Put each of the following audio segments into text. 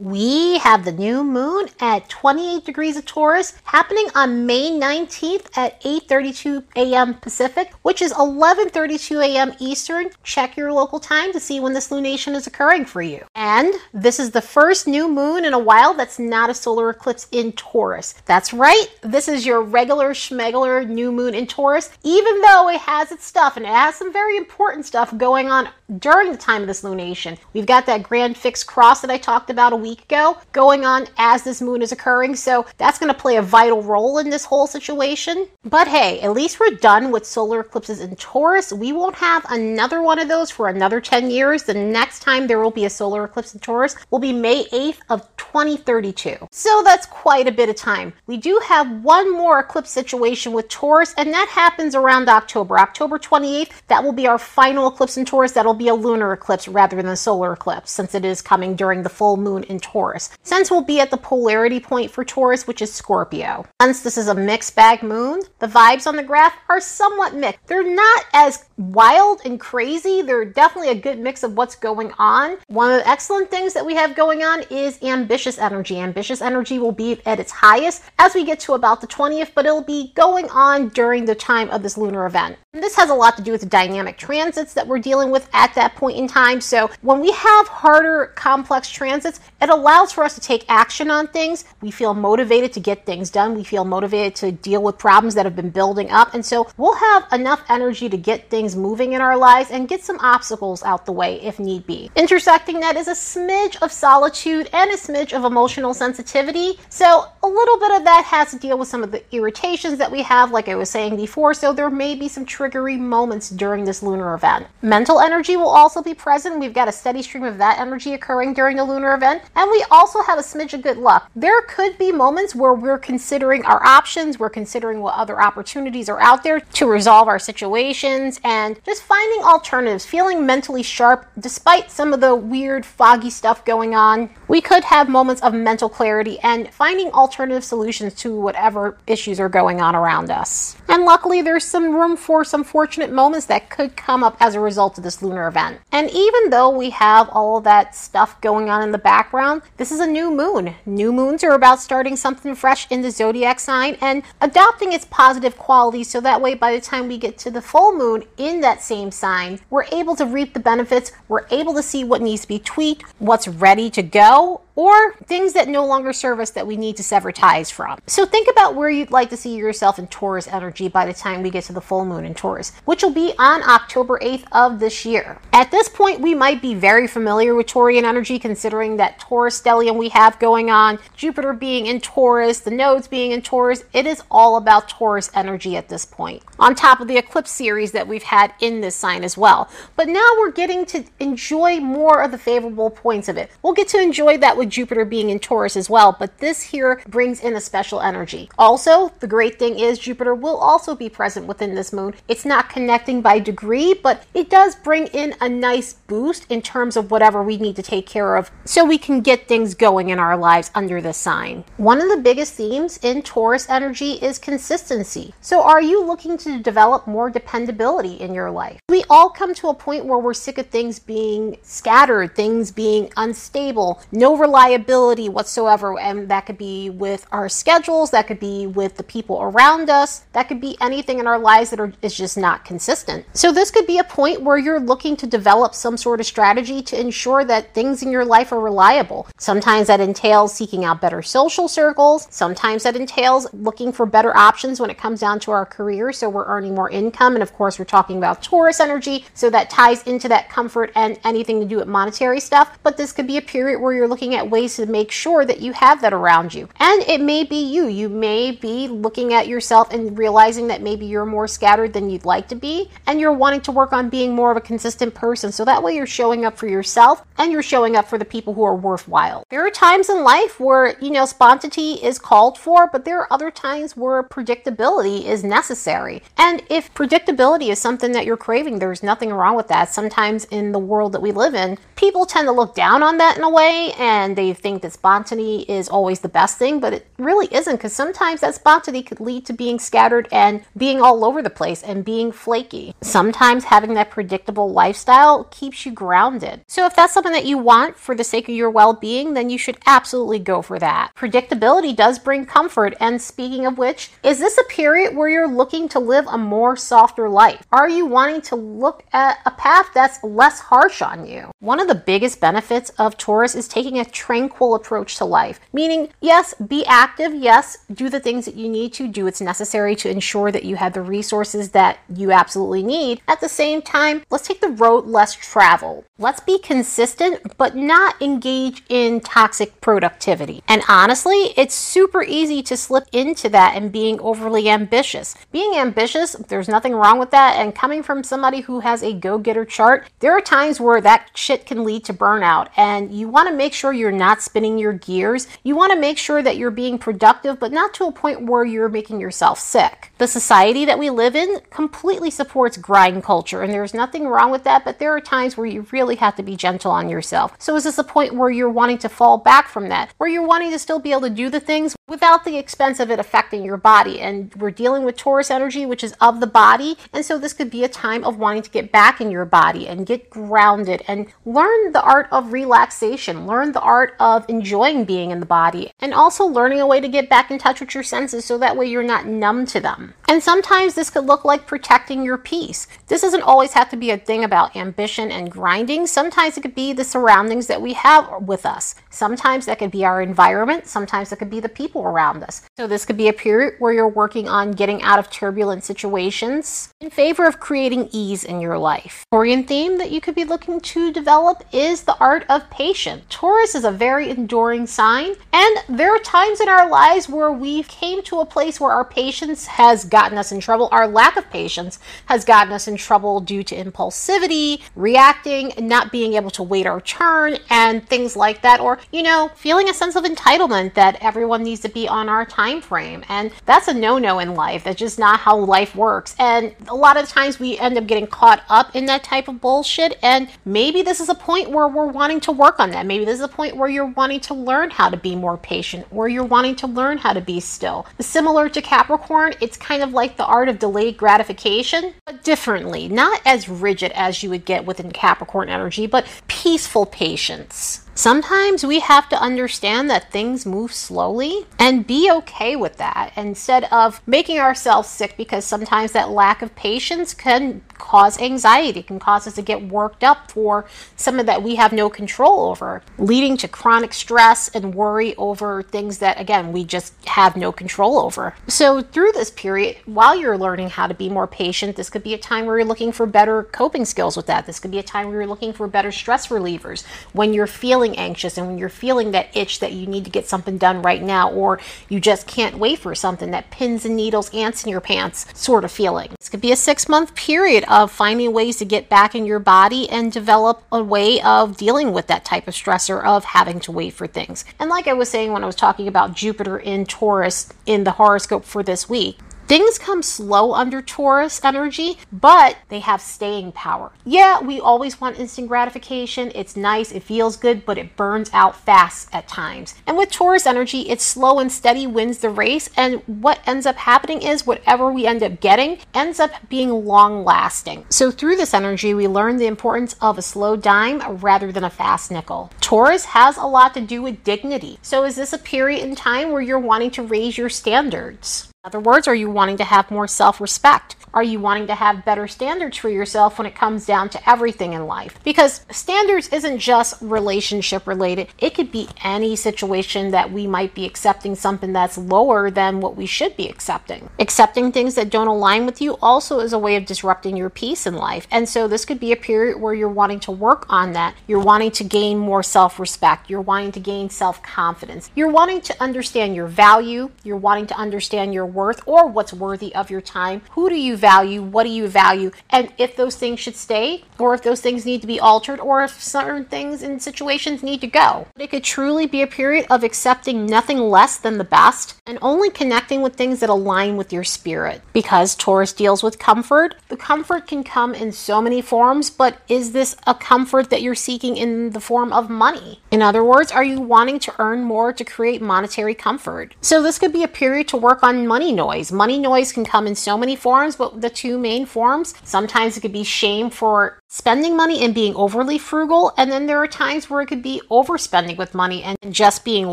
We have the new moon at 28 degrees of Taurus happening on May 19th at 8:32 a.m. Pacific, which is 11:32 a.m. Eastern. Check your local time to see when this lunation is occurring for you. And this is the first new moon in a while that's not a solar eclipse in Taurus. That's right. This is your regular schmegler new moon in Taurus, even though it has its stuff and it has some very important stuff going on during the time of this lunation. We've got that grand fixed cross that I talked about a week week ago going on as this moon is occurring. So that's going to play a vital role in this whole situation. But hey, at least we're done with solar eclipses in Taurus. We won't have another one of those for another 10 years. The next time there will be a solar eclipse in Taurus will be May 8th of 2032. So that's quite a bit of time. We do have one more eclipse situation with Taurus, and that happens around October. October 28th, that will be our final eclipse in Taurus. That'll be a lunar eclipse rather than a solar eclipse since it is coming during the full moon in Taurus. Since we'll be at the polarity point for Taurus, which is Scorpio. Since this is a mixed bag moon, the vibes on the graph are somewhat mixed. They're not as wild and crazy. They're definitely a good mix of what's going on. One of the excellent things that we have going on is ambitious energy. Ambitious energy will be at its highest as we get to about the 20th, but it'll be going on during the time of this lunar event. And this has a lot to do with the dynamic transits that we're dealing with at that point in time. So when we have harder, complex transits, it allows for us to take action on things. We feel motivated to get things done. We feel motivated to deal with problems that have been building up. And so we'll have enough energy to get things moving in our lives and get some obstacles out the way if need be. Intersecting that is a smidge of solitude and a smidge of emotional sensitivity. So a little bit of that has to deal with some of the irritations that we have, like I was saying before. So there may be some triggery moments during this lunar event. Mental energy will also be present. We've got a steady stream of that energy occurring during the lunar event. And we also have a smidge of good luck. There could be moments where we're considering our options, we're considering what other opportunities are out there to resolve our situations, and just finding alternatives, feeling mentally sharp despite some of the weird, foggy stuff going on. We could have moments of mental clarity and finding alternative solutions to whatever issues are going on around us. And luckily, there's some room for some fortunate moments that could come up as a result of this lunar event. And even though we have all that stuff going on in the background, this is a new moon. New moons are about starting something fresh in the zodiac sign and adopting its positive qualities so that way by the time we get to the full moon in that same sign, we're able to reap the benefits, we're able to see what needs to be tweaked, what's ready to go, or things that no longer serve us that we need to sever ties from. So think about where you'd like to see yourself in Taurus energy by the time we get to the full moon in Taurus, which will be on October 8th of this year. At this point, we might be very familiar with Taurian energy considering that Taurus stellium we have going on, Jupiter being in Taurus, the nodes being in Taurus. It is all about Taurus energy at this point. On top of the eclipse series that we've had in this sign as well. But now we're getting to enjoy more of the favorable points of it. We'll get to enjoy that with with Jupiter being in Taurus as well, but this here brings in a special energy. Also, the great thing is Jupiter will also be present within this moon. It's not connecting by degree, but it does bring in a nice boost in terms of whatever we need to take care of so we can get things going in our lives under this sign. One of the biggest themes in Taurus energy is consistency. So, are you looking to develop more dependability in your life? We all come to a point where we're sick of things being scattered, things being unstable, no reliability reliability whatsoever. And that could be with our schedules, that could be with the people around us, that could be anything in our lives that are, is just not consistent. So, this could be a point where you're looking to develop some sort of strategy to ensure that things in your life are reliable. Sometimes that entails seeking out better social circles, sometimes that entails looking for better options when it comes down to our career. So, we're earning more income. And of course, we're talking about Taurus energy. So, that ties into that comfort and anything to do with monetary stuff. But this could be a period where you're looking at ways to make sure that you have that around you. And it may be you. You may be looking at yourself and realizing that maybe you're more scattered than you'd like to be, and you're wanting to work on being more of a consistent person. So that way you're showing up for yourself and you're showing up for the people who are worthwhile. There are times in life where, you know, spontaneity is called for, but there are other times where predictability is necessary. And if predictability is something that you're craving, there's nothing wrong with that. Sometimes in the world that we live in, people tend to look down on that in a way and they think that spontaneity is always the best thing, but it really isn't because sometimes that spontaneity could lead to being scattered and being all over the place and being flaky. Sometimes having that predictable lifestyle keeps you grounded. So if that's something that you want for the sake of your well being, then you should absolutely go for that. Predictability does bring comfort. And speaking of which, is this a period where you're looking to live a more softer life? Are you wanting to look at a path that's less harsh on you? One of the biggest benefits of Taurus is taking a tranquil approach to life, meaning, yes, be active, yes, do the things that you need to, do It's necessary to ensure that you have the resources that you absolutely need. At the same time, let's take the road less traveled. Let's be consistent, but not engage in toxic productivity. And honestly, it's super easy to slip into that and being overly ambitious. Being ambitious, there's nothing wrong with that. And coming from somebody who has a go getter chart, there are times where that shit can lead to burnout. And you want to make sure you're not spinning your gears. You want to make sure that you're being productive, but not to a point where you're making yourself sick. The society that we live in completely supports grind culture, and there's nothing wrong with that, but there are times where you really have to be gentle on yourself. So, is this a point where you're wanting to fall back from that, where you're wanting to still be able to do the things without the expense of it affecting your body? And we're dealing with Taurus energy, which is of the body, and so this could be a time of wanting to get back in your body and get grounded and learn the art of relaxation, learn the art of enjoying being in the body, and also learning a way to get back in touch with your senses so that way you're not numb to them. And sometimes this could look like protecting your peace. This doesn't always have to be a thing about ambition and grinding. Sometimes it could be the surroundings that we have with us. Sometimes that could be our environment. Sometimes it could be the people around us. So this could be a period where you're working on getting out of turbulent situations in favor of creating ease in your life. Taurian theme that you could be looking to develop is the art of patience. Taurus is a very enduring sign, and there are times in our lives where we came to a place where our patience has gotten us in trouble. Our lack of patience has gotten us in trouble due to impulsivity, reacting, not being able to wait our turn, and things like that. Or, you know, feeling a sense of entitlement that everyone needs to be on our time frame. And that's a no no in life. That's just not how life works. And a lot of times we end up getting caught up in that type of bullshit. And maybe this is a point where we're wanting to work on that. Maybe this is a point where you're wanting to learn how to be more patient, where you're wanting to learn how to be still. Similar to Capricorn, it's kind of like the art of delayed gratification, but differently. Not as rigid as you would get within Capricorn energy, but peaceful patience. Sometimes we have to understand that things move slowly and be okay with that instead of making ourselves sick because sometimes that lack of patience can cause anxiety, can cause us to get worked up for something that we have no control over, leading to chronic stress and worry over things that, again, we just have no control over. So, through this period, while you're learning how to be more patient, this could be a time where you're looking for better coping skills with that. This could be a time where you're looking for better stress relievers when you're feeling anxious and when you're feeling that itch that you need to get something done right now, or you just can't wait for something that pins and needles, ants in your pants sort of feeling. This could be a six month period of finding ways to get back in your body and develop a way of dealing with that type of stressor of having to wait for things. And like I was saying when I was talking about Jupiter in Taurus in the horoscope for this week, Things come slow under Taurus energy, but they have staying power. Yeah, we always want instant gratification. It's nice, it feels good, but it burns out fast at times. And with Taurus energy, it's slow and steady wins the race. And what ends up happening is whatever we end up getting ends up being long lasting. So through this energy, we learn the importance of a slow dime rather than a fast nickel. Taurus has a lot to do with dignity. So is this a period in time where you're wanting to raise your standards? Other words, are you wanting to have more self respect? Are you wanting to have better standards for yourself when it comes down to everything in life? Because standards isn't just relationship related, it could be any situation that we might be accepting something that's lower than what we should be accepting. Accepting things that don't align with you also is a way of disrupting your peace in life. And so this could be a period where you're wanting to work on that. You're wanting to gain more self respect. You're wanting to gain self confidence. You're wanting to understand your value. You're wanting to understand your worth or what's worthy of your time. Who do you value? What do you value? And if those things should stay, or if those things need to be altered, or if certain things and situations need to go. It could truly be a period of accepting nothing less than the best and only connecting with things that align with your spirit. Because Taurus deals with comfort, the comfort can come in so many forms, but is this a comfort that you're seeking in the form of money? In other words, are you wanting to earn more to create monetary comfort? So this could be a period to work on money noise. Money noise can come in so many forms, but the two main forms, sometimes it could be shame for spending money and being overly frugal, and then there are times where it could be overspending with money and just being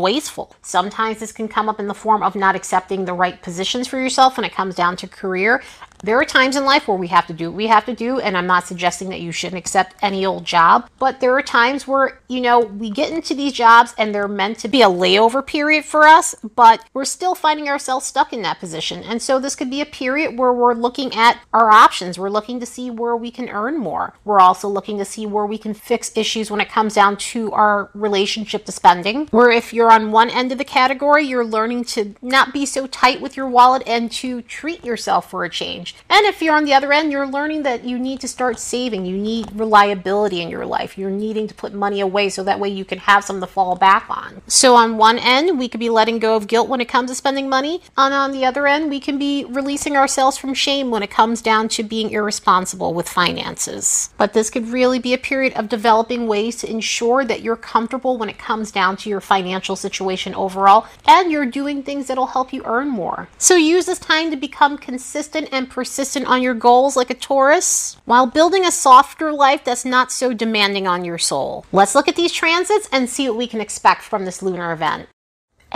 wasteful. Sometimes this can come up in the form of not accepting the right positions for yourself when it comes down to career there are times in life where we have to do what we have to do, and I'm not suggesting that you shouldn't accept any old job, but there are times where, you know, we get into these jobs and they're meant to be a layover period for us, but we're still finding ourselves stuck in that position. And so this could be a period where we're looking at our options. We're looking to see where we can earn more. We're also looking to see where we can fix issues when it comes down to our relationship to spending. Where if you're on one end of the category, you're learning to not be so tight with your wallet and to treat yourself for a change. And if you're on the other end, you're learning that you need to start saving. You need reliability in your life. You're needing to put money away so that way you can have something to fall back on. So on one end, we could be letting go of guilt when it comes to spending money. And on the other end, we can be releasing ourselves from shame when it comes down to being irresponsible with finances. But this could really be a period of developing ways to ensure that you're comfortable when it comes down to your financial situation overall and you're doing things that'll help you earn more. So use this time to become consistent and persistent on your goals like a Taurus, while building a softer life that's not so demanding on your soul. Let's look at these transits and see what we can expect from this lunar event.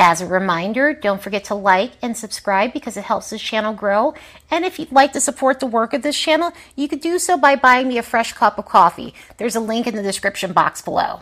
As a reminder, don't forget to like and subscribe because it helps this channel grow. And if you'd like to support the work of this channel, you could do so by buying me a fresh cup of coffee. There's a link in the description box below.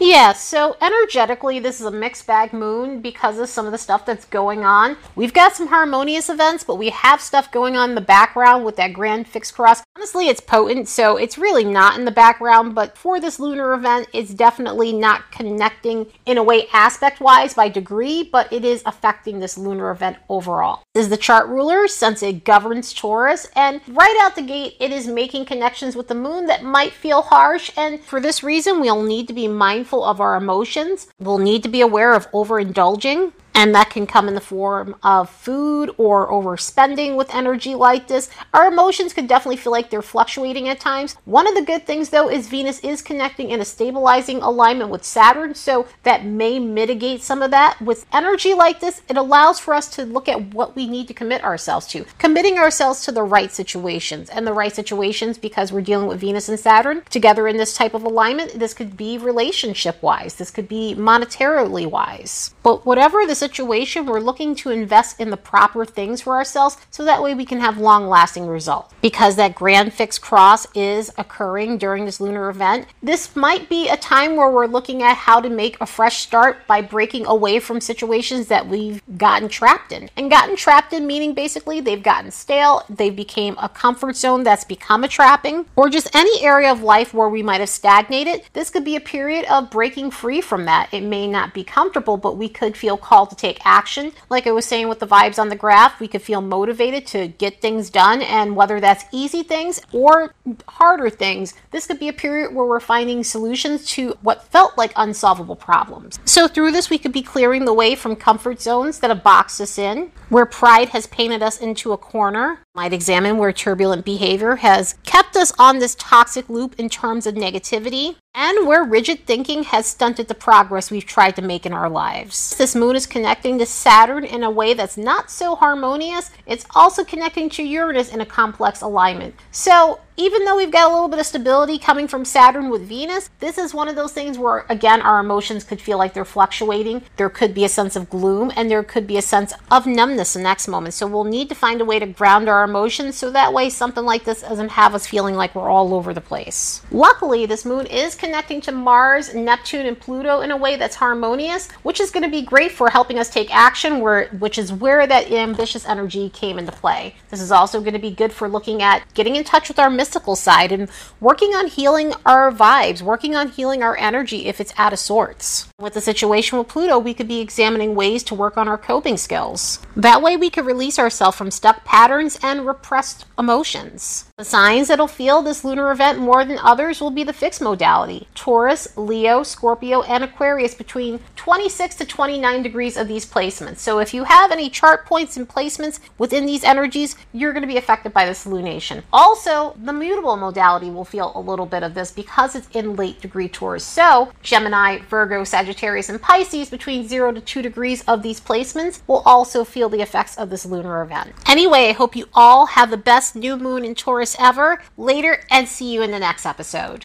Yeah, so energetically, this is a mixed bag moon because of some of the stuff that's going on. We've got some harmonious events, but we have stuff going on in the background with that grand fixed cross. Honestly, it's potent, so it's really not in the background, but for this lunar event, it's definitely not connecting in a way aspect wise by degree, but it is affecting this lunar event overall. This is the chart ruler since it governs Taurus, and right out the gate, it is making connections with the moon that might feel harsh, and for this reason, we'll need to be mindful mindful of our emotions. We'll need to be aware of overindulging and that can come in the form of food or overspending with energy like this. Our emotions could definitely feel like they're fluctuating at times. One of the good things, though, is Venus is connecting in a stabilizing alignment with Saturn, so that may mitigate some of that. With energy like this, it allows for us to look at what we need to commit ourselves to, committing ourselves to the right situations. And the right situations, because we're dealing with Venus and Saturn together in this type of alignment, this could be relationship wise, this could be monetarily wise. But whatever the situation, we're looking to invest in the proper things for ourselves so that way we can have long lasting results. Because that grand fixed cross is occurring during this lunar event, this might be a time where we're looking at how to make a fresh start by breaking away from situations that we've gotten trapped in. And gotten trapped in meaning basically they've gotten stale, they became a comfort zone that's become a trapping, or just any area of life where we might have stagnated. This could be a period of breaking free from that. It may not be comfortable, but we could feel called to take action. Like I was saying with the vibes on the graph, we could feel motivated to get things done. And whether that's easy things or harder things, this could be a period where we're finding solutions to what felt like unsolvable problems. So through this, we could be clearing the way from comfort zones that have boxed us in, where pride has painted us into a corner. Might examine where turbulent behavior has kept us on this toxic loop in terms of negativity and where rigid thinking has stunted the progress we've tried to make in our lives. This moon is connecting to Saturn in a way that's not so harmonious. It's also connecting to Uranus in a complex alignment. So, even though we've got a little bit of stability coming from Saturn with Venus, this is one of those things where, again, our emotions could feel like they're fluctuating. There could be a sense of gloom and there could be a sense of numbness the next moment. So we'll need to find a way to ground our emotions so that way something like this doesn't have us feeling like we're all over the place. Luckily, this moon is connecting to Mars, Neptune, and Pluto in a way that's harmonious, which is going to be great for helping us take action, where, which is where that ambitious energy came into play. This is also going to be good for looking at getting in touch with our mystical side and working on healing our vibes, working on healing our energy if it's out of sorts. With the situation with Pluto, we could be examining ways to work on our coping skills. That way, we could release ourselves from stuck patterns and repressed emotions. The signs that'll feel this lunar event more than others will be the fixed modality Taurus, Leo, Scorpio, and Aquarius between 26 to 29 degrees of these placements. So, if you have any chart points and placements within these energies, you're going to be affected by this lunation. Also, the mutable modality will feel a little bit of this because it's in late degree Taurus. So, Gemini, Virgo, Sagittarius, and Pisces between 0 to 2 degrees of these placements will also feel the effects of this lunar event. Anyway, I hope you all have the best new moon in Taurus ever. Later, and see you in the next episode.